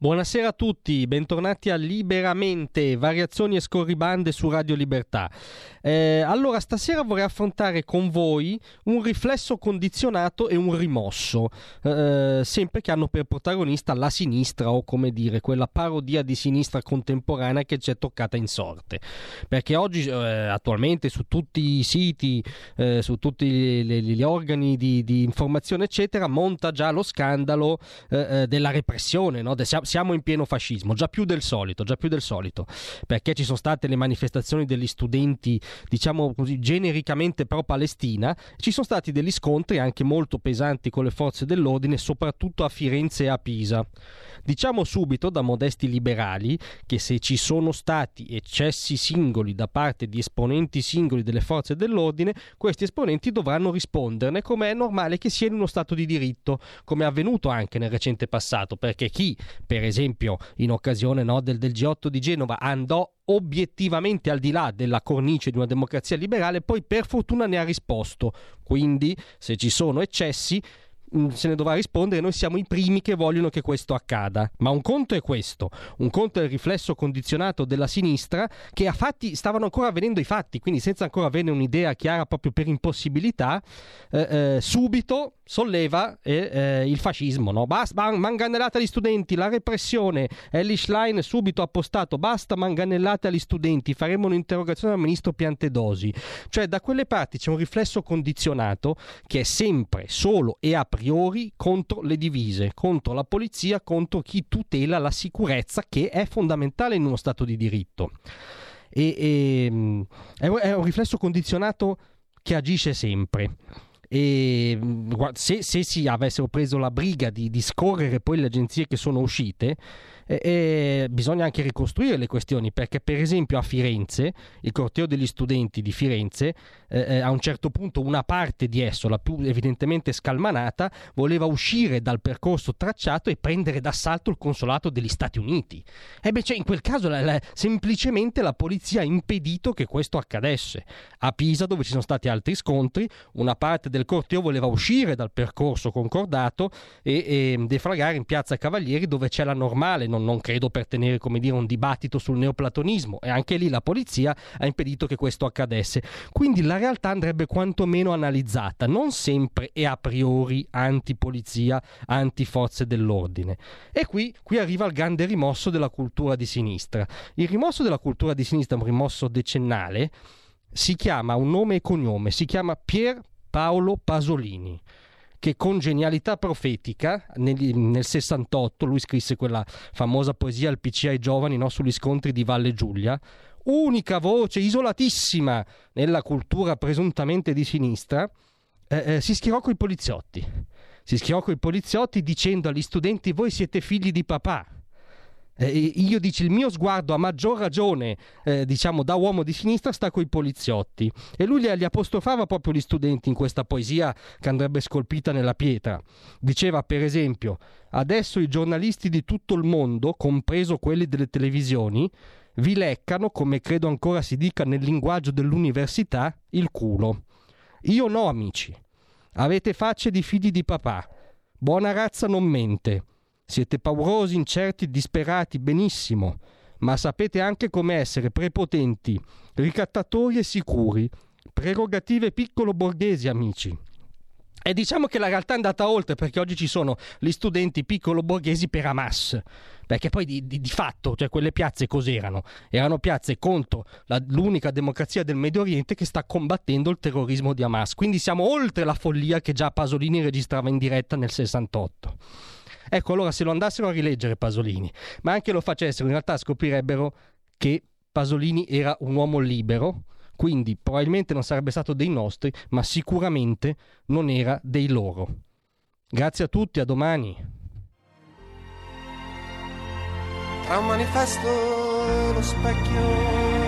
Buonasera a tutti, bentornati a Liberamente, variazioni e scorribande su Radio Libertà. Eh, allora, stasera vorrei affrontare con voi un riflesso condizionato e un rimosso, eh, sempre che hanno per protagonista la sinistra o come dire quella parodia di sinistra contemporanea che ci è toccata in sorte. Perché oggi, eh, attualmente, su tutti i siti, eh, su tutti gli, gli organi di, di, informazione, eccetera, monta già lo scandalo eh, eh, della repressione, no? De, in pieno fascismo, già più del solito, già più del solito, perché ci sono state le manifestazioni degli studenti, diciamo così, genericamente pro-Palestina, ci sono stati degli scontri anche molto pesanti con le forze dell'ordine, soprattutto a Firenze e a Pisa. Diciamo subito da modesti liberali che se ci sono stati eccessi singoli da parte di esponenti singoli delle forze dell'ordine, questi esponenti dovranno risponderne come è normale che sia in uno Stato di diritto, come è avvenuto anche nel recente passato, perché chi, per esempio, in occasione no, del, del G8 di Genova andò obiettivamente al di là della cornice di una democrazia liberale, poi per fortuna ne ha risposto. Quindi, se ci sono eccessi, Mm, se ne dovrà rispondere, noi siamo i primi che vogliono che questo accada. Ma un conto è questo, un conto è il riflesso condizionato della sinistra che a fatti stavano ancora avvenendo i fatti, quindi senza ancora avere un'idea chiara proprio per impossibilità, eh, eh, subito solleva eh, eh il fascismo. No? Basta, manganellate agli studenti, la repressione. Ellie Schlein subito ha postato basta manganellate agli studenti, faremo un'interrogazione al ministro Piantedosi. Cioè da quelle parti c'è un riflesso condizionato che è sempre, solo e a priori contro le divise, contro la polizia, contro chi tutela la sicurezza che è fondamentale in uno Stato di diritto. E, e, mm, è un riflesso condizionato che agisce sempre. E se, se si avessero preso la briga di, di scorrere poi le agenzie che sono uscite, e, e bisogna anche ricostruire le questioni perché per esempio a Firenze il corteo degli studenti di Firenze eh, eh, a un certo punto una parte di esso la più evidentemente scalmanata voleva uscire dal percorso tracciato e prendere d'assalto il consolato degli Stati Uniti. E beh cioè, in quel caso la, la, semplicemente la polizia ha impedito che questo accadesse. A Pisa dove ci sono stati altri scontri una parte del corteo voleva uscire dal percorso concordato e, e defragare in piazza Cavalieri dove c'è la normale non non, non credo per tenere dire, un dibattito sul neoplatonismo e anche lì la polizia ha impedito che questo accadesse. Quindi la realtà andrebbe quantomeno analizzata, non sempre e a priori anti-polizia, anti-forze dell'ordine. E qui, qui arriva il grande rimosso della cultura di sinistra. Il rimosso della cultura di sinistra un rimosso decennale, si chiama un nome e cognome, si chiama Pier Paolo Pasolini che con genialità profetica nel, nel 68 lui scrisse quella famosa poesia al PC ai giovani no, sugli scontri di Valle Giulia unica voce isolatissima nella cultura presuntamente di sinistra eh, eh, si schierò con i poliziotti. Si schierò con i poliziotti dicendo agli studenti voi siete figli di papà eh, io dice il mio sguardo a maggior ragione, eh, diciamo da uomo di sinistra, sta coi poliziotti. E lui li, li apostrofava proprio gli studenti in questa poesia che andrebbe scolpita nella pietra. Diceva per esempio, adesso i giornalisti di tutto il mondo, compreso quelli delle televisioni, vi leccano, come credo ancora si dica nel linguaggio dell'università, il culo. Io no, amici. Avete facce di figli di papà. Buona razza non mente. Siete paurosi, incerti, disperati, benissimo, ma sapete anche come essere prepotenti, ricattatori e sicuri. Prerogative piccolo borghesi, amici. E diciamo che la realtà è andata oltre perché oggi ci sono gli studenti piccolo borghesi per Hamas. Perché poi di, di, di fatto, cioè quelle piazze cos'erano? Erano piazze contro la, l'unica democrazia del Medio Oriente che sta combattendo il terrorismo di Hamas. Quindi siamo oltre la follia che già Pasolini registrava in diretta nel 68. Ecco, allora se lo andassero a rileggere Pasolini, ma anche lo facessero, in realtà scoprirebbero che Pasolini era un uomo libero, quindi probabilmente non sarebbe stato dei nostri, ma sicuramente non era dei loro. Grazie a tutti, a domani. tra un manifesto e lo specchio.